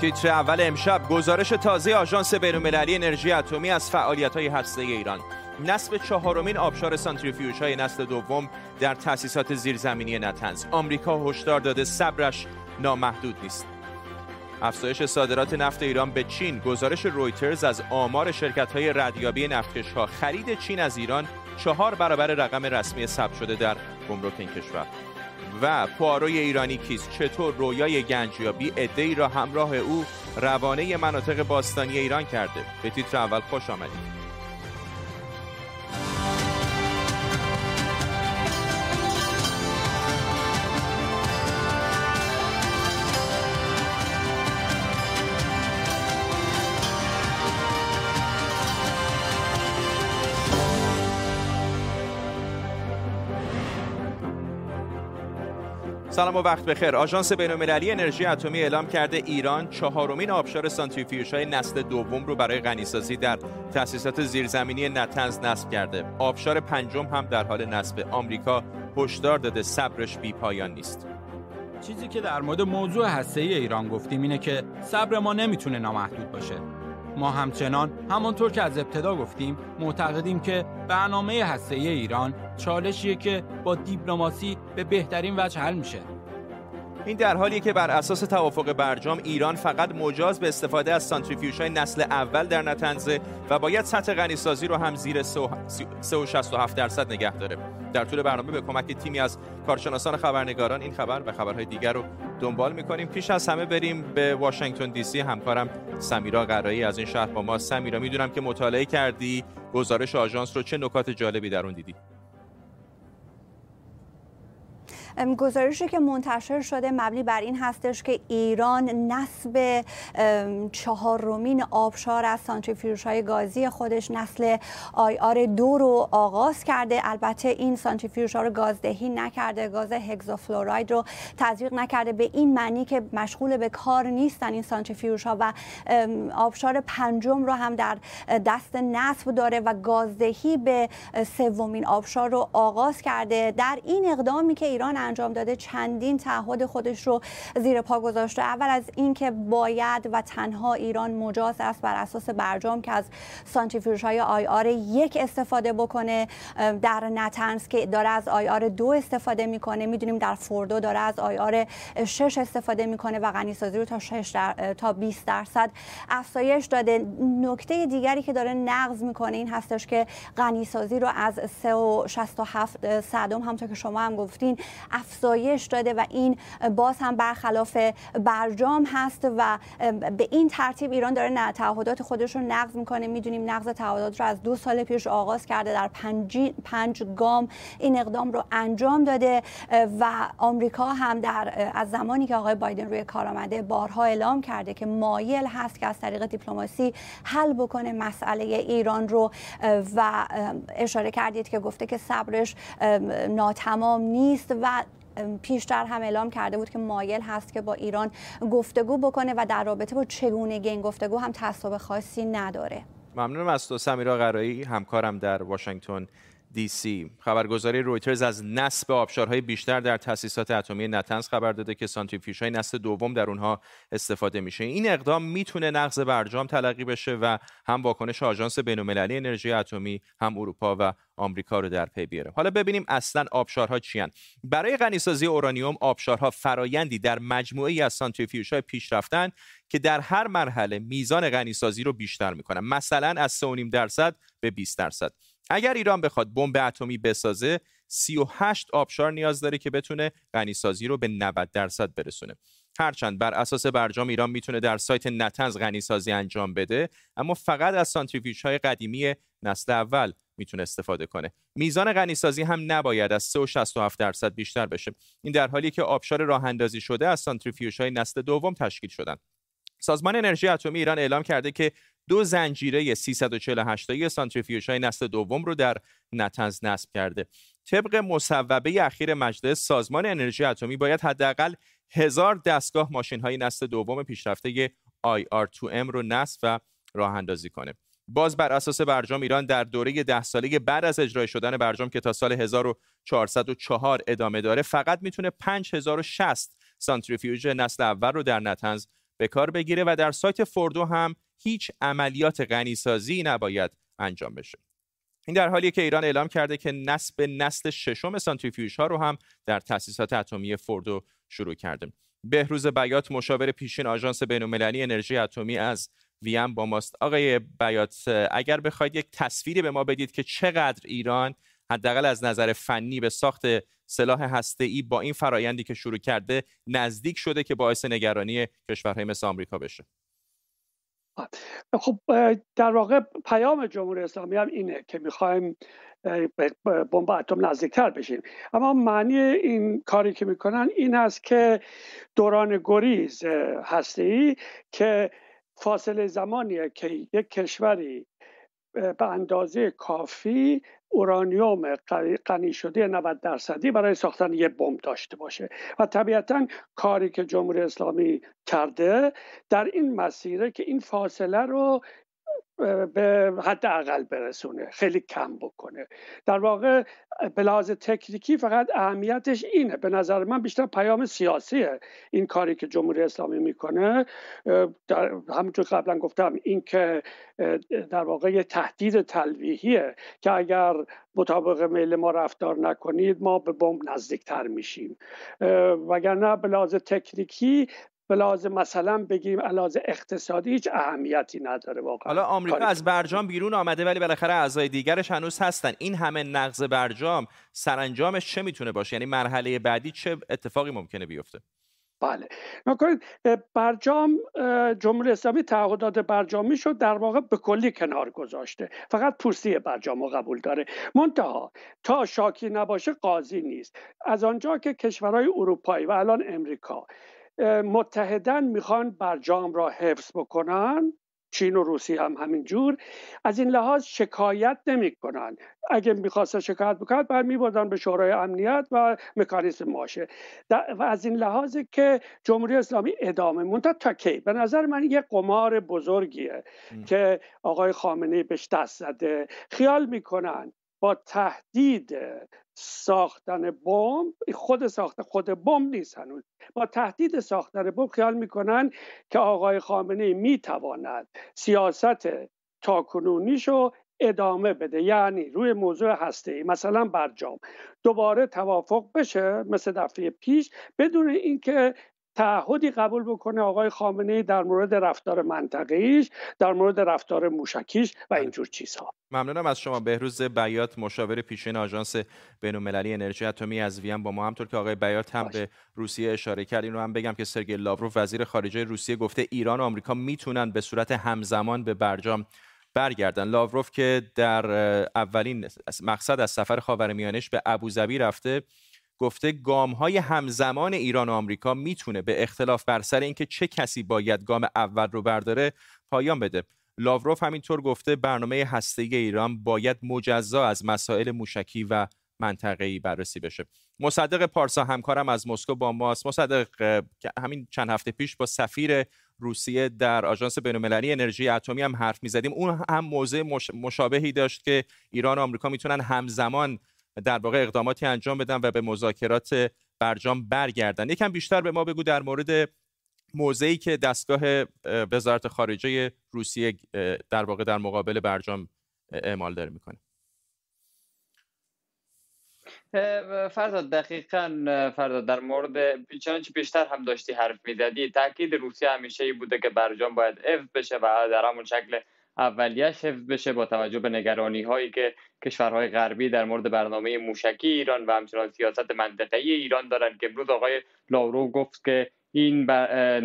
تیتر اول امشب گزارش تازه آژانس بین‌المللی انرژی اتمی از فعالیت‌های هسته ایران. نصب چهارمین آبشار سانتریفیوژ های نسل دوم در تأسیسات زیرزمینی نتنز آمریکا هشدار داده صبرش نامحدود نیست. افزایش صادرات نفت ایران به چین. گزارش رویترز از آمار شرکت های ردیابی نفتکش ها خرید چین از ایران چهار برابر رقم رسمی ثبت شده در گمرک این کشور. و پاروی ایرانی کیست چطور رویای گنجیابی ای را همراه او روانه مناطق باستانی ایران کرده؟ به تیتر اول خوش آمدید. سلام و وقت بخیر. آژانس بین‌المللی انرژی اتمی اعلام کرده ایران چهارمین آبشار های نسل دوم رو برای غنیسازی در تأسیسات زیرزمینی نتنز نصب کرده. آبشار پنجم هم در حال نصب. آمریکا هشدار داده صبرش بی پایان نیست. چیزی که در مورد موضوع هسته ای ایران گفتیم اینه که صبر ما نمی‌تونه نامحدود باشه. ما همچنان همانطور که از ابتدا گفتیم معتقدیم که برنامه هسته ایران چالشیه که با دیپلماسی به بهترین وجه حل میشه. این در حالیه که بر اساس توافق برجام ایران فقط مجاز به استفاده از سانتریفیوژ های نسل اول در نتنزه و باید سطح غنیسازی رو هم زیر 3.67 درصد نگه داره. در طول برنامه به کمک تیمی از کارشناسان خبرنگاران این خبر و خبرهای دیگر رو دنبال می‌کنیم. پیش از همه بریم به واشنگتن دی سی. همکارم سمیرا قرایی از این شهر با ما. سمیرا می‌دونم که مطالعه کردی گزارش آژانس رو چه نکات جالبی در اون دیدی؟ گزارشی که منتشر شده مبنی بر این هستش که ایران نصب چهارمین آبشار از سانتریفیوژ های گازی خودش نسل آی آر دو رو آغاز کرده. البته این سانتریفیوژ ها رو گازدهی نکرده گاز هگزوفلوراید رو تزریق نکرده. به این معنی که مشغول به کار نیستن این سانتریفیوژ ها و آبشار پنجم رو هم در دست نصب داره و گازدهی به سومین آبشار رو آغاز کرده. در این اقدامی که ایران انجام داده چندین تعهد خودش رو زیر پا گذاشته. اول از اینکه باید و تنها ایران مجاز است بر اساس برجام که از سانتریفیوژ های آی آر یک استفاده بکنه. در نتنس که داره از آی آر دو استفاده می‌کنه. می‌دونیم در فوردو داره از آی آر 6 استفاده می‌کنه و غنی سازی رو تا 6 در... تا 20 درصد افزایش داده. نکته دیگری که داره نقض می‌کنه این هستش که غنی سازی رو از 3.67 صدم همونطور که شما هم گفتین افزایش داده و این باز هم برخلاف برجام هست و به این ترتیب ایران داره تعهدات خودش رو نقض می‌کنه. می‌دونیم نقض تعهدات رو از دو سال پیش آغاز کرده. در پنج, پنج گام این اقدام رو انجام داده و آمریکا هم در از زمانی که آقای بایدن روی کار آمده بارها اعلام کرده که مایل هست که از طریق دیپلماسی حل بکنه مسئله ایران رو و اشاره کردید که گفته که صبرش ناتمام نیست و پیشتر هم اعلام کرده بود که مایل هست که با ایران گفتگو بکنه و در رابطه با چگونگی این گفتگو هم تصابه خاصی نداره. ممنونم از تو سمیرا قرایی همکارم در واشنگتن. دی سی خبرگزاری رویترز از نصب آبشارهای بیشتر در تاسیسات اتمی نتنز خبر داده که های نسل دوم در اونها استفاده میشه. این اقدام می‌تونه نقض برجام تلقی بشه و هم واکنش آژانس بین‌المللی انرژی اتمی هم اروپا و آمریکا رو در پی بیاره. حالا ببینیم اصلا آبشارها چیان. برای غنیسازی اورانیوم آبشارها فرایندی در مجموعه از سانتریفیوژهای پیشرفتن که در هر مرحله میزان غنیسازی رو بیشتر می‌کنن. مثلا از 3.5 درصد به 20 درصد. اگر ایران بخواد بمب اتمی بسازه 38 آبشار نیاز داره که بتونه غنیسازی رو به 90 درصد برسونه. هرچند بر اساس برجام ایران می‌تونه در سایت نتنز غنیسازی انجام بده اما فقط از سانتریفیوژ های قدیمی نسل اول می‌تونه استفاده کنه. میزان غنیسازی هم نباید از 3.67 درصد بیشتر بشه. این در حالی که آبشار راه اندازی شده از سانتریفیوژ های نسل دوم تشکیل شدن. سازمان انرژی اتمی ایران اعلام کرده که دو زنجیره 348 تایی سانتریفیوژ های نسل دوم رو در نتنز نصب کرده. طبق مصوبه اخیر مجلس سازمان انرژی اتمی باید حداقل هزار دستگاه ماشین های نسل دوم پیشرفته IR2M رو نصب و راه اندازی کنه. باز بر اساس برجام ایران در دوره ده ساله بعد از اجرای شدن برجام که تا سال 1404 ادامه داره فقط می‌تونه 5060 سانتریفیوژ نسل اول رو در نتنز به کار بگیره و در سایت فوردو هم هیچ عملیات غنیسازی نباید انجام بشه. این در حالیه که ایران اعلام کرده که نصب نسل ششم سانتریفیوژ ها رو هم در تأسیسات اتمی فوردو شروع کرده. بهروز بیات مشاور پیشین آژانس بین‌المللی انرژی اتمی از ویم با ماست. آقای بیات اگر بخواید یک تصویری به ما بدید که چقدر ایران حداقل از نظر فنی به ساخت سلاح ای با این فرایندی که شروع کرده نزدیک شده که باعث نگرانی کشورهای مثل آمریکا بشه؟ خب در واقع پیام جمهوری اسلامی هم اینه که می‌خوایم بمب اتم نزدیکتر بشیم. اما معنی این کاری که می‌کنن این است که دوران گریز ای که فاصله زمانیه که یک کشوری به اندازه کافی اورانیوم غنی شده 90 درصدی برای ساختن یک بمب داشته باشه. و طبیعتا کاری که جمهوری اسلامی کرده در این مسیره که این فاصله رو به حد اقل برسونه خیلی کم بکنه. در واقع به لحاظ تکنیکی فقط اهمیتش اینه. به نظر من بیشتر پیام سیاسیه این کاری که جمهوری اسلامی می‌کنه. همونطور قبلا گفتم این که در واقع یه تهدید تلویحیه که اگر مطابق میل ما رفتار نکنید ما به بمب نزدیکتر میشیم. وگرنه به لحاظ تکنیکی به لازم مثلا بگیم علاوه اقتصادی هیچ اهمیتی نداره واقعا. حالا آمریکا از برجام بیرون آمده ولی بالاخره اعضای دیگرش هنوز هستن. این همه نقض برجام سرانجامش چه می‌تونه باشه؟ یعنی مرحله بعدی چه اتفاقی ممکنه بیفته؟ بله. نکنید برجام جمهوری اسلامی تعهدات برجامی شد در واقع به کلی کنار گذاشته. فقط پوستی برجام رو قبول داره. منتها تا شاکی نباشه قاضی نیست. از آنجا که کشورهای اروپایی و الان امریکا متحدن می‌خوان برجام را حفظ بکنن. چین و روسیه هم همینجور از این لحاظ شکایت نمی‌کنن. اگه می‌خواست شکایت بکنن باید میبردن به شورای امنیت و مکانیزم ماشه و از این لحاظ که جمهوری اسلامی ادامه مونتا تا کی؟ به نظر من یه قمار بزرگیه که آقای خامنه بهش دست زده. خیال می‌کنن با تهدید ساختن بمب خود ساخت خود بمب نیست هنوز. با تهدید ساختن بمب خیال می‌کنن که آقای خامنه می‌تواند سیاست تاکنونیشو ادامه بده. یعنی روی موضوع هسته ای مثلا برجام. دوباره توافق بشه مثل دفعه پیش بدون اینکه تعهدی قبول بکنه آقای خامنه در مورد رفتار منطقیش در مورد رفتار موشکیش و بله. اینجور چیزها. ممنونم از شما. بهروز بیات مشاور پیشین آژانس بین‌المللی انرژی اتمی از وین با ما. همطور که آقای بیات هم به روسیه اشاره کرد اینو هم بگم که سرگئی لاوروف وزیر خارجه روسیه گفته ایران و آمریکا می‌تونن به صورت همزمان به برجام برگردن. لاوروف که در اولین مقصد از سفر خاورمیانش به ابوظبی رفته گفته گام های همزمان ایران و آمریکا می‌تونه به اختلاف بر سر اینکه چه کسی باید گام اول رو برداره پایان بده. لاوروف همینطور گفته برنامه هسته‌ای ایران باید مجزا از مسائل موشکی و منطقه‌ای بررسی بشه. مصدق پارسا همکارم از مسکو با ماست. مصدق همین چند هفته پیش با سفیر روسیه در آژانس بین‌المللی انرژی اتمی هم حرف می‌زدیم. اون هم موضع مشابهی داشت که ایران و آمریکا می‌تونن همزمان در واقع اقداماتی انجام بدن و به مذاکرات برجام برگردن. یکم بیشتر به ما بگو در مورد موضعی که دستگاه وزارت خارجه روسیه در واقع در مقابل برجام اعمال داره می‌کنه. فرزاد دقیقا فرزاد در مورد چنانچه بیشتر هم داشتی حرف می‌زدی. تاکید روسیه همیشه ای بوده که برجام باید حفظ بشه و در همون شکل اولیش حفظ بشه با توجه به نگرانی هایی که کشورهای غربی در مورد برنامه موشکی ایران و همچنان سیاست منطقه‌ای ایران دارند که امروز آقای لاورو گفت که این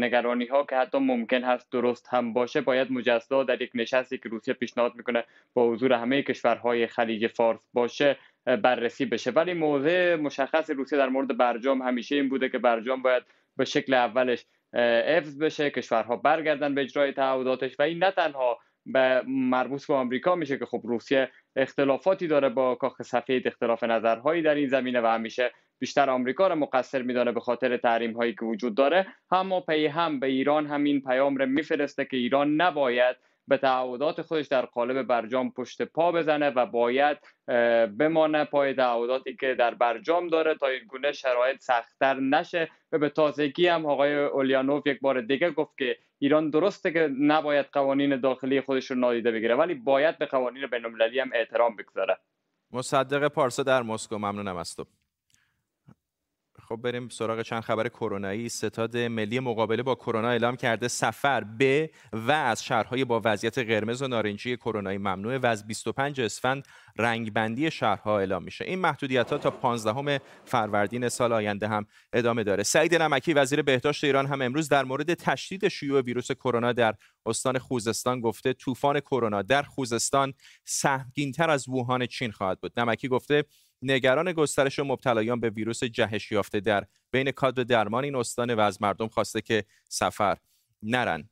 نگرانی ها که حتی ممکن هست درست هم باشه باید مجزا در یک نشستی که روسیه پیشنهاد می‌کنه با حضور همه کشورهای خلیج فارس باشه بررسی بشه. ولی موضع مشخص روسیه در مورد برجام همیشه این بوده که برجام باید به شکل اولش حفظ بشه کشورها برگردن به اجرای تعهداتش و این نه تنها به مربوط به آمریکا میشه که خب روسیه اختلافاتی داره با کاخ سفید اختلاف نظرهایی در این زمینه و همیشه بیشتر آمریکا را مقصر میدانه به خاطر تحریم هایی که وجود داره. اما پی هم به ایران همین پیام را میفرسته که ایران نباید به تعهدات خودش در قالب برجام پشت پا بزنه و باید بمانه پای تعهداتی که در برجام داره تا این گونه شرایط سختتر نشه. و به تازگی هم آقای اولیانوف یک بار دیگه گفت که ایران درسته که نباید قوانین داخلی خودش رو نادیده بگیره ولی باید به قوانین بین‌المللی هم احترام بگذاره. مصدق پارسا در مسکو. ممنونم از تو. خب بریم سراغ چند خبر کرونایی. ستاد ملی مقابله با کرونا اعلام کرده سفر به و از شهرهای با وضعیت قرمز و نارنجی کرونایی ممنوعه و از 25 اسفند رنگبندی شهرها اعلام میشه. این محدودیت ها تا 15 فروردین سال آینده هم ادامه داره. سعید نمکی وزیر بهداشت ایران هم امروز در مورد تشدید شیوع ویروس کرونا در استان خوزستان گفته طوفان کرونا در خوزستان سهمگینتر از ووهان چین خواهد بود. نمکی گفته نگران گسترش مبتلایان به ویروس جهش یافته در بین کادر درمان این استان و از مردم خواسته که سفر نرن.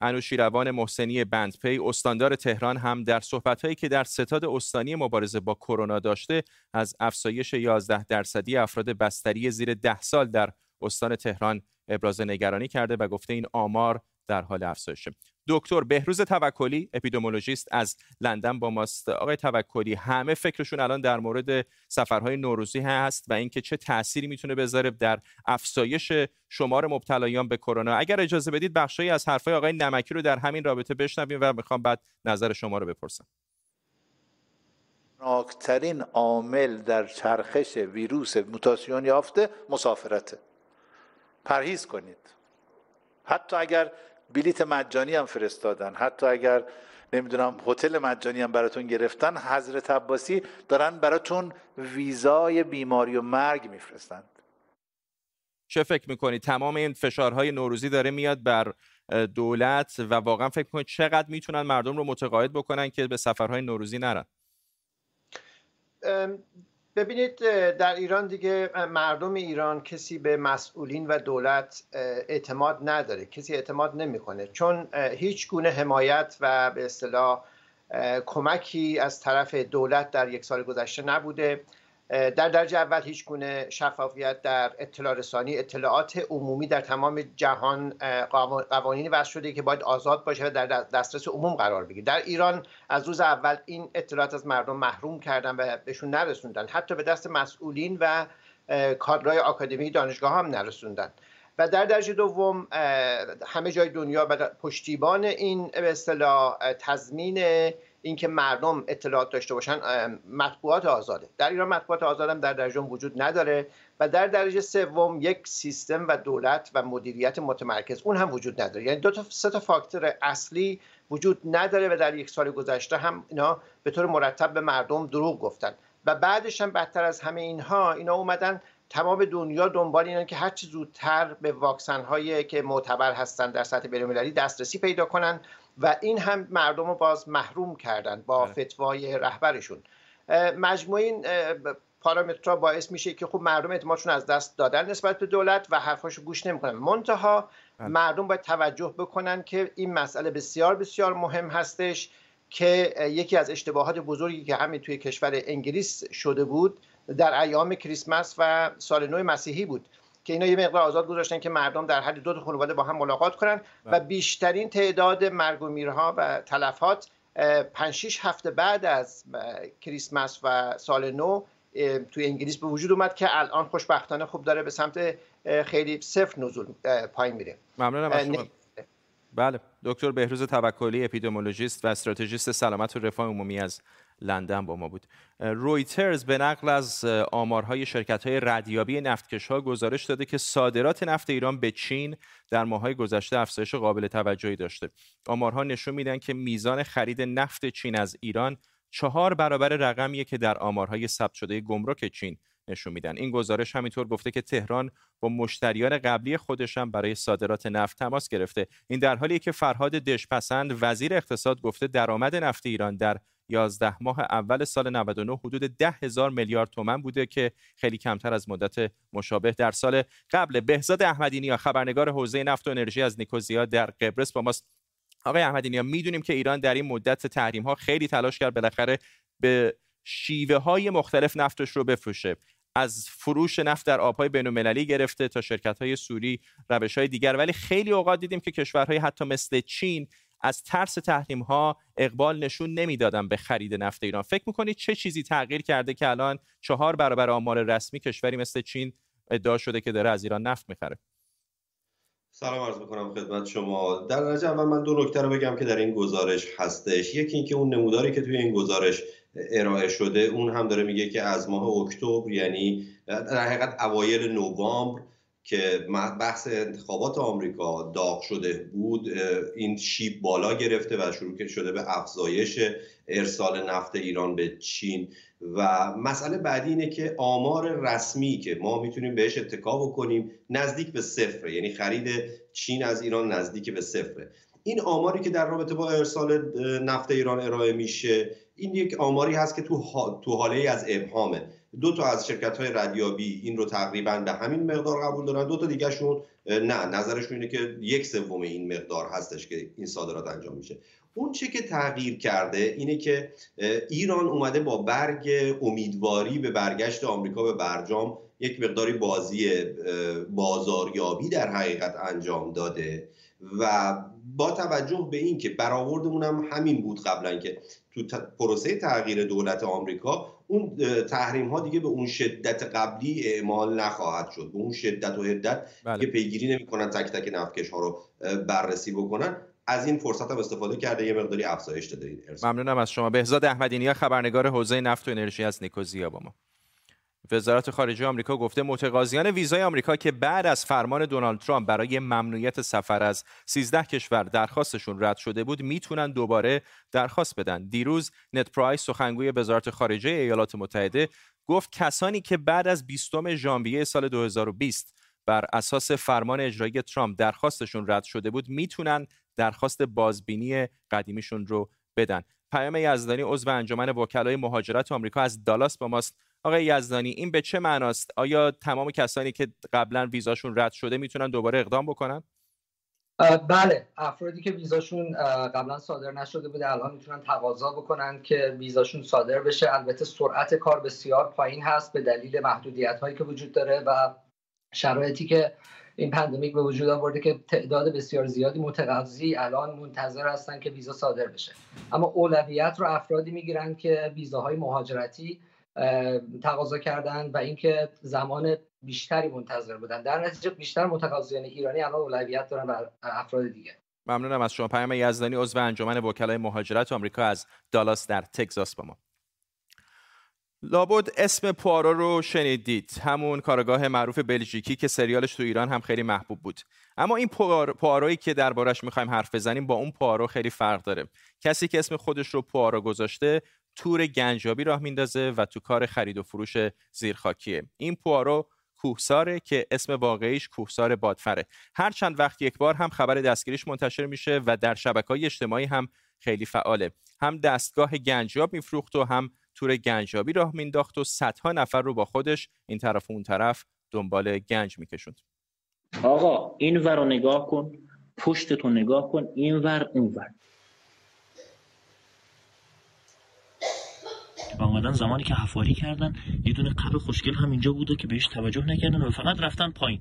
انوشیروان محسنی بندپی استاندار تهران هم در صحبتهایی که در ستاد استانی مبارزه با کرونا داشته از افزایش 11 درصدی افراد بستری زیر ده سال در استان تهران ابراز نگرانی کرده و گفته این آمار در حال افزایشه دکتر بهروز توکلی اپیدمیولوژیست از لندن با ماست. آقای توکلی همه فکرشون الان در مورد سفرهای نوروزی هست و اینکه چه تأثیری می‌تونه بذاره در افزایش شمار مبتلایان به کرونا. اگر اجازه بدید بخشی از حرفهای آقای نمکی رو در همین رابطه بشنویم و می‌خوام بعد نظر شما رو بپرسم. ناکترین عامل در چرخش ویروس موتاسیون یافته مسافرته. پرهیز کنید. حتی اگر بلیت مجانی هم فرستادن. حتی اگر نمی‌دونم هتل مجانی هم براتون گرفتن حضرت عباسی دارن براتون ویزای بیماری و مرگ میفرستند چه فکر می‌کنید تمام این فشارهای نوروزی داره میاد بر دولت و واقعا فکر می‌کنید چقدر می‌تونن مردم رو متقاعد بکنن که به سفرهای نوروزی نرن؟ ببینید در ایران دیگه مردم ایران کسی به مسئولین و دولت اعتماد نداره کسی اعتماد نمی‌کنه. چون هیچ گونه حمایت و به اصطلاح کمکی از طرف دولت در یک سال گذشته نبوده. در درجه اول هیچ گونه شفافیت در اطلاع رسانی اطلاعات عمومی در تمام جهان قوانینی وضع شده که باید آزاد باشه و در دسترس عموم قرار بگیره. در ایران از روز اول این اطلاعات از مردم محروم کردن و بهشون نرسوندن. حتی به دست مسئولین و کادرهای آکادمی دانشگاه هم نرسوندن. و در درجه دوم همه جای دنیا پشتیبان این به اصطلاح تضمین اینکه مردم اطلاعات داشته باشن مطبوعات آزاده. در ایران مطبوعات آزاد هم در درجه وجود نداره و در درجه سوم یک سیستم و دولت و مدیریت متمرکز اون هم وجود نداره. یعنی دو تا سه تا فاکتور اصلی وجود نداره و در یک سال گذشته هم اینا به طور مرتب به مردم دروغ گفتن. و بعدش هم بدتر از همه اینها اینا اومدن تمام دنیا دنبال اینن که هر چی زودتر به واکسن هایی که معتبر هستند در سطح بین‌المللی دسترسی پیدا کنن. و این هم مردم رو باز محروم کردن با بله. فتوای رهبرشون مجموع این پارامترها باعث میشه که خب مردم اعتمادشون از دست دادن نسبت به دولت و حرفاشو گوش نمی‌کنن منتها بله. مردم باید توجه بکنن که این مسئله بسیار بسیار مهم هستش که یکی از اشتباهات بزرگی که همین توی کشور انگلیس شده بود در ایام کریسمس و سال نو مسیحی بود که اینا یه مقدار آزاد گذاشتن که مردم در حد دو تا خانواده با هم ملاقات کنن و بله. بیشترین تعداد مرگ و میرها و تلفات 5 6 هفته بعد از کریسمس و سال نو توی انگلیس به وجود اومد که الان خوشبختانه خوب داره به سمت خیلی صفر نزول پایین میره. ممنونم از شما. بله دکتر بهروز توکلی اپیدمیولوژیست و استراتژیست سلامت و رفاه عمومی از لندن با ما بود. رویترز به نقل از آمارهای شرکت های ردیابی نفتکش ها گزارش داده که صادرات نفت ایران به چین در ماهای گذشته افزایش قابل توجهی داشته. آمارها نشون میدن که میزان خرید نفت چین از ایران چهار برابر رقمیه که در آمارهای ثبت شده گمرک چین نشون میدن. این گزارش همینطور گفته که تهران با مشتریان قبلی خودش هم برای صادرات نفت تماس گرفته. این در حالی که فرهاد دشپسند وزیر اقتصاد گفته درآمد نفت ایران در 11 ماه اول سال 99 حدود 10 هزار میلیارد تومن بوده که خیلی کمتر از مدت مشابه در سال قبل. بهزاد احمدی نیا خبرنگار حوزه نفت و انرژی از نیکوزیا در قبرس با ماست. آقای احمدی نیا می‌دونیم که ایران در این مدت تحریم ها خیلی تلاش کرد بالاخره به شیوه های مختلف نفتش رو بفروشه. از فروش نفت در آبهای بین‌المللی گرفته تا شرکت های سوری روش های دیگر. ولی خیلی اوقات دیدیم که کشورهای حتی مثل چین از ترس تحریم ها اقبال نشون نمی‌دادن به خرید نفت ایران. فکر می‌کنید چه چیزی تغییر کرده که الان چهار برابر آمار رسمی کشوری مثل چین ادعا شده که داره از ایران نفت می‌خره؟ سلام عرض می‌کنم خدمت شما. در درجه اول من دو نکته رو بگم که در این گزارش هستش. یکی اینکه اون نموداری که توی این گزارش ارائه شده اون هم داره میگه که از ماه اکتبر یعنی در حقیقت اوایل نوامبر که بحث انتخابات آمریکا داغ شده بود این شیب بالا گرفته و شروع شده به افزایش ارسال نفت ایران به چین. و مسئله بعدی اینه که آمار رسمی که ما می‌تونیم بهش اتکا بکنیم نزدیک به صفر یعنی خرید چین از ایران نزدیک به صفره. این آماری که در رابطه با ارسال نفت ایران ارائه میشه این یک آماری هست که تو, تو حاله از ابهامه. دو تا از شرکت های ردیابی این رو تقریبا به همین مقدار قبول دارن. دو تا دیگهشون نه نظرشون اینه که یک سوم این مقدار هستش که این صادرات انجام میشه. اون چه که تغییر کرده اینه که ایران اومده با برگ امیدواری به برگشت آمریکا به برجام یک مقداری بازی بازاریابی در حقیقت انجام داده. و با توجه به اینکه برآوردمون هم همین بود قبلا که تو پروسه تغییر دولت آمریکا اون تحریم ها دیگه به اون شدت قبلی اعمال نخواهد شد. به اون شدت و حدت بله. که پیگیری نمی‌کنن تک تک نفکش ها رو بررسی بکنن. از این فرصت هم استفاده کرده یه مقداری افزایش داده این ممنونم از شما. بهزاد احمدینی خبرنگار حوزه نفت و انرژی از نیکوزیا با ما. وزارت خارجه آمریکا گفته متقاضیان ویزای آمریکا که بعد از فرمان دونالد ترامپ برای ممنوعیت سفر از 13 کشور درخواستشون رد شده بود می‌تونن دوباره درخواست بدن. دیروز نت پرایس سخنگوی وزارت خارجه ایالات متحده گفت کسانی که بعد از 20 ژانویه سال 2020 بر اساس فرمان اجرایی ترامپ درخواستشون رد شده بود می‌تونن درخواست بازبینی قدیمیشون رو بدن. پیام یزدانی عضو انجمن وکلای مهاجرت آمریکا از دالاس با ماست آقای یزدانی این به چه معناست؟ آیا تمام کسانی که قبلا ویزاشون رد شده می‌تونن دوباره اقدام بکنن؟ بله افرادی که ویزاشون قبلا صادر نشده بوده الان می‌تونن تقاضا بکنن که ویزاشون صادر بشه. البته سرعت کار بسیار پایین هست به دلیل محدودیت هایی که وجود داره و شرایطی که این پندمیک به وجود آورده که تعداد بسیار زیادی متقاضی الان منتظر هستن که ویزا صادر بشه. اما اولویت رو افرادی می‌گیرن که ویزاهای مهاجرتی تقاضا کردن و اینکه زمان بیشتری منتظر بودن. در نتیجه بیشتر متقاضیان ایرانی الان اولویت دارن بر افراد دیگه. ممنونم از شما. پیام یزدانی عضو انجمن وکلای مهاجرت آمریکا از دالاس در تگزاس با ما. لابد اسم پوارو رو شنیدید. همون کارگاه معروف بلژیکی که سریالش تو ایران هم خیلی محبوب بود. اما این پوارویی که دربارش می‌خوایم حرف بزنیم با اون پوارو خیلی فرق داره. کسی که اسم خودش رو پوارو گذاشته تور گنجابی راه میندازه و تو کار خرید و فروش زیرخاکیه. این پوارو کوهساره که اسم واقعیش کوهسار بادفره. هر چند وقت یک بار هم خبر دستگیریش منتشر میشه و در شبکه های اجتماعی هم خیلی فعاله. هم دستگاه گنجاب میفروخت و هم تور گنجابی راه مینداخت و صدها نفر رو با خودش این طرف و اون طرف دنبال گنج میکشوند. آقا این ور رو نگاه کن پشتتو نگاه کن این ور اون ور. و اومدن زمانی که حفاری کردن یه دونه قبل خوشگل هم اینجا بوده که بهش توجه نکردن و فقط رفتن پایین.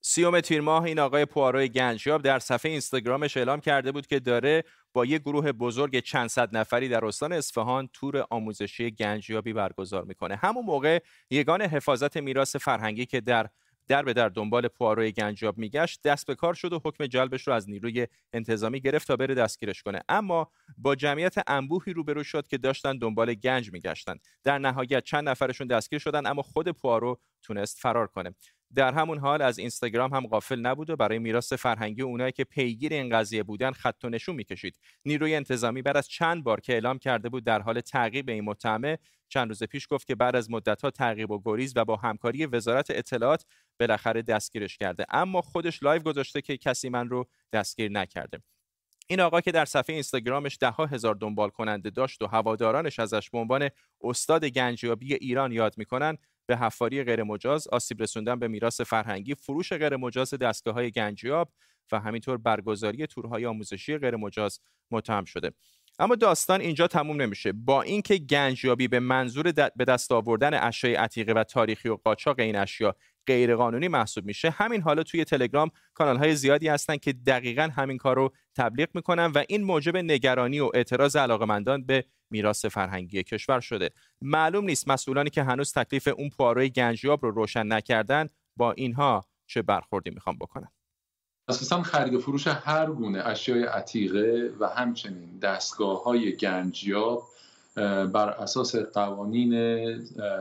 سیوم تیر ماه این آقای پوارو گنجیاب در صفحه اینستاگرامش اعلام کرده بود که داره با یک گروه بزرگ چند صد نفری در استان اصفهان تور آموزشی گنجیابی برگزار می‌کنه. همون موقع یگان حفاظت میراث فرهنگی که در در به در دنبال پواروی گنجاب میگشت دست به کار شد و حکم جلبش رو از نیروی انتظامی گرفت تا بره دستگیرش کنه. اما با جمعیت انبوهی روبرو شد که داشتن دنبال گنج میگشتن. در نهایت چند نفرشون دستگیر شدن اما خود پوارو تونست فرار کنه. در همون حال از اینستاگرام هم غافل نبود و برای میراث فرهنگی اونایی که پیگیر این قضیه بودن خط و نشون می‌کشید. نیروی انتظامی بعد از چند بار که اعلام کرده بود در حال تعقیب این متهمه چند روز پیش گفت که بعد از مدتها تعقیب و گریز و با همکاری وزارت اطلاعات بالاخره دستگیرش کرده. اما خودش لایو گذاشته که کسی من رو دستگیر نکرده. این آقا که در صفحه اینستاگرامش ده ها هزار دنبال کننده داشت و هوادارانش ازش به عنوان استاد گنجیابی ایران یاد می‌کنن به حفاری غیرمجاز آسیب رسوندن به میراث فرهنگی فروش غیرمجاز دستگاه های گنجیاب و همینطور برگزاری تورهای آموزشی غیرمجاز متهم شده. اما داستان اینجا تموم نمیشه. با اینکه گنجیابی به منظور به دست آوردن اشیاء عتیقه و تاریخی و قاچاق این اشیا غیرقانونی محسوب میشه همین حالا توی تلگرام کانال های زیادی هستن که دقیقا همین کار رو تبلیغ می‌کنن و این موجب نگرانی و اعتراض علاقمندان به میراث فرهنگی کشور شده. معلوم نیست مسئولانی که هنوز تکلیف اون پاروی گنجیاب رو روشن نکردن با اینها چه برخوردی می‌خوام بکنن. اساسا خرید و فروش هر گونه اشیای عتیقه و همچنین دستگاه های گنجیاب بر اساس قوانین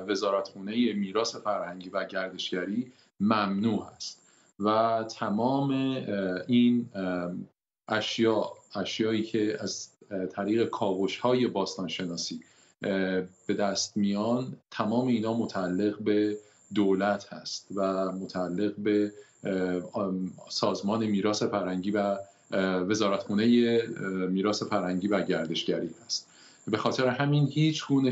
وزارتخونه میراث فرهنگی و گردشگری ممنوع است. و تمام این اشیا اشیایی که از طریق کاوش های باستانشناسی به دست میان تمام اینا متعلق به دولت هست و متعلق به سازمان میراث فرهنگی و وزارتخونه میراث فرهنگی و گردشگری هست. به خاطر همین هیچ گونه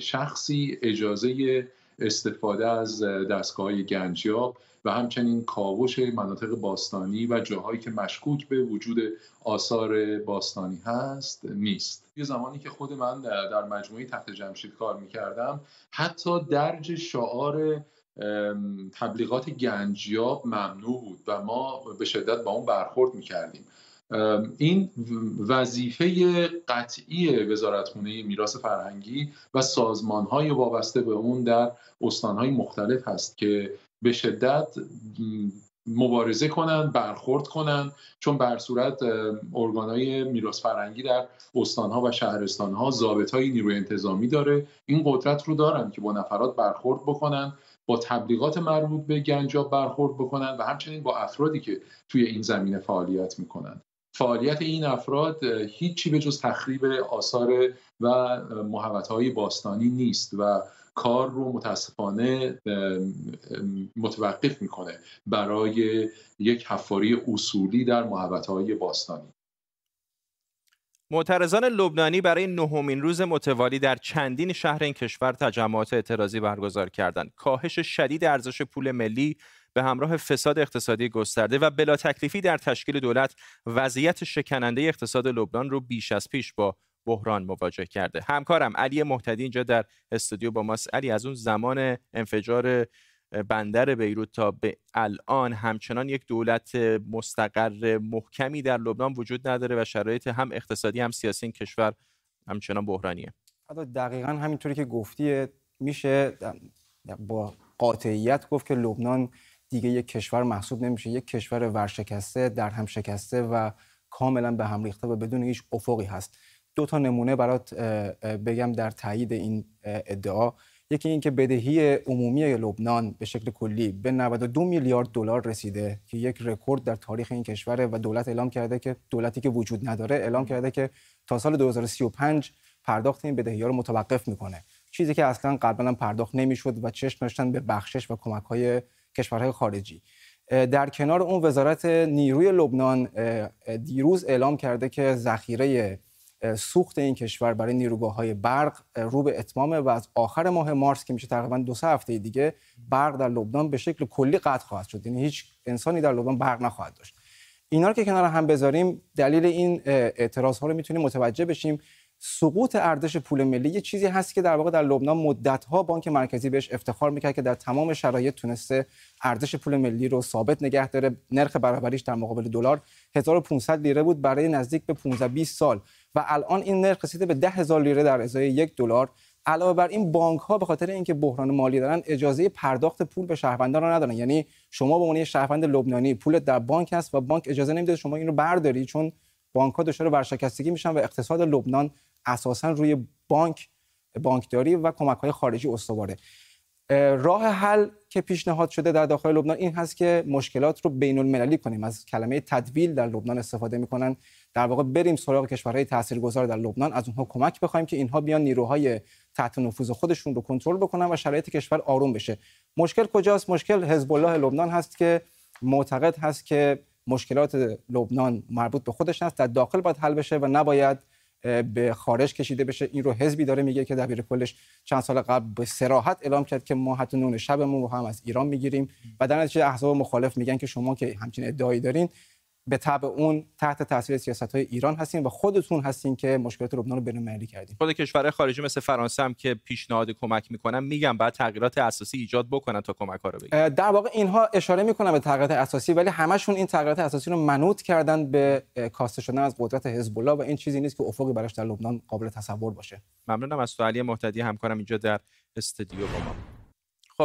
شخصی اجازه استفاده از دستگاه گنجیاب و همچنین کاوش مناطق باستانی و جاهایی که مشکوک به وجود آثار باستانی هست نیست. یه زمانی که خود من در مجموعه تخت جمشید کار می‌کردم حتی درج شعار تبلیغات گنجیاب ممنوع بود و ما به شدت با اون برخورد می‌کردیم. این وظیفه قطعی وزارتخونه میراث فرهنگی و سازمانهای وابسته به اون در استانهای مختلف هست که به شدت مبارزه کنند برخورد کنند چون بر صورت ارگانهای میراث فرهنگی در استانها و شهرستانها ضابطهای نیروی انتظامی داره. این قدرت رو دارن که با نفرات برخورد بکنن. با تبلیغات مربوط به گنجاب برخورد بکنن و همچنین با افرادی که توی این زمینه فعالیت می‌کنن. فعالیت این افراد هیچی به جز تخریب آثار و محوطهای باستانی نیست و کار رو متاسفانه متوقف می‌کنه برای یک حفاری اصولی در محوطهای باستانی. معترضان لبنانی برای نهمین روز متوالی در چندین شهر این کشور تجمعات اعتراضی برگزار کردند. کاهش شدید ارزش پول ملی به همراه فساد اقتصادی گسترده و بلا تکلیفی در تشکیل دولت وضعیت شکننده اقتصاد لبنان رو بیش از پیش با بحران مواجه کرده همکارم علی محتدی اینجا در استودیو با ماست علی از اون زمان انفجار بندر بیروت تا به الان همچنان یک دولت مستقر محکمی در لبنان وجود نداره و شرایط هم اقتصادی هم سیاسی این کشور همچنان بحرانیه. دقیقا همینطوری که گفتی میشه با قاطعیت گفت که لبنان دیگه یک کشور محسوب نمیشه یک کشور ورشکسته در هم شکسته و کاملا به هم ریخته و بدون هیچ افقی هست. دو تا نمونه برات بگم در تایید این ادعا. یکی اینکه بدهی عمومی لبنان به شکل کلی به 92 میلیارد دلار رسیده که یک رکورد در تاریخ این کشور و دولت اعلام کرده که دولتی که وجود نداره اعلام کرده که تا سال 2035 پرداخت این بدهی ها رو متوقف می‌کنه. چیزی که اصلا قبلا پرداخت نمی‌شد و چشم داشتن به بخشش و کمک های کشورهای خارجی. در کنار اون وزارت نیروی لبنان دیروز اعلام کرده که ذخیره سوخت این کشور برای نیروگاه های برق رو به اتمامه و از آخر ماه مارس که میشه تقریبا دو سه هفته دیگه برق در لبنان به شکل کلی قطع خواهد شد. یعنی هیچ انسانی در لبنان برق نخواهد داشت. اینا رو که کنار هم بذاریم دلیل این اعتراض ها رو می‌تونیم متوجه بشیم. سقوط ارزش پول ملی یه چیزی هست که در واقع در لبنان مدت ها بانک مرکزی بهش افتخار می‌کرد که در تمام شرایط تونسته ارزش پول ملی رو ثابت نگه داره. نرخ برابریش در مقابل دلار 1500 لیره بود. برای نزدیک به 15 20 سال و الان این نرخ رسیده به 10000 لیره در ازای یک دلار. علاوه بر این بانک ها به خاطر اینکه بحران مالی دارن اجازه پرداخت پول به شهروندان رو ندارن. یعنی شما به عنوان شهروند لبنانی پولت در بانک هست و بانک اجازه نمیده شما این رو برداری چون بانک ها دچار ورشکستگی میشن و اقتصاد لبنان اساسا روی بانک بانکداری و کمک های خارجی استواره. راه حل که پیشنهاد شده در داخل لبنان این هست که مشکلات رو بین المللی کنیم. از کلمه تدویل در لبنان استفاده می‌کنن. در واقع بریم سراغ کشورهای تاثیرگذار در لبنان. از اونها کمک بخوایم که اینها بیان نیروهای تحت نفوذ خودشون رو کنترل بکنن و شرایط کشور آروم بشه. مشکل کجاست؟ مشکل حزب الله لبنان هست که معتقد هست که مشکلات لبنان مربوط به خودش هست. در داخل باید حل بشه و نباید به خارج کشیده بشه. این رو حزبی داره میگه که دبیر کلش چند سال قبل به سراحت اعلام کرد که ما حتی نون شبمون رو هم از ایران می‌گیریم. و در نتیجه احزاب مخالف میگن که شما که همچین ادعایی دارین به طبع اون تحت تاثیر سیاست های ایران هستین و خودتون هستین که مشکلات لبنان رو بین‌المللی کردین. خود کشورهای خارجی مثل فرانسه هم که پیشنهاد کمک می‌کنن میگن بعد تغییرات اساسی ایجاد بکنن تا کمک ها رو بگیرن. در واقع اینها اشاره می‌کنن به تغییرات اساسی ولی همشون این تغییرات اساسی رو منوط کردن به کاسته شدن از قدرت حزب الله و این چیزی نیست که افقی براش در لبنان قابل تصور باشه. ممنونم از تو علی محتدی همکارم اینجا در استودیو با ما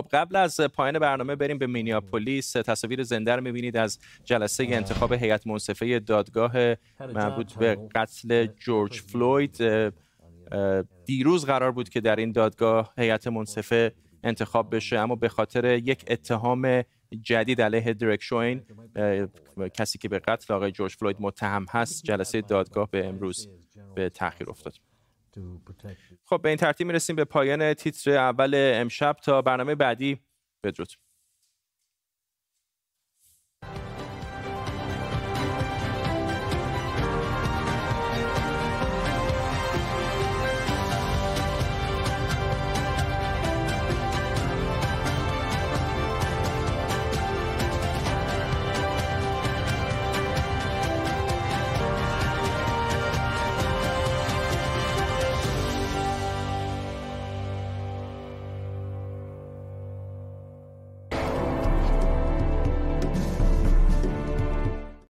خب قبل از پایان برنامه بریم به مینیاپولیس. تصاویر زنده رو می‌بینید از جلسه انتخاب هیئت منصفه دادگاه مربوط به قتل جورج فلوید. دیروز قرار بود که در این دادگاه هیئت منصفه انتخاب بشه اما به خاطر یک اتهام جدید علیه درک شوین کسی که به قتل آقای جورج فلوید متهم هست جلسه دادگاه به امروز به تاخیر افتاد. خب به این ترتیب می‌رسیم به پایان تیتر اول امشب. تا برنامه بعدی بدرود.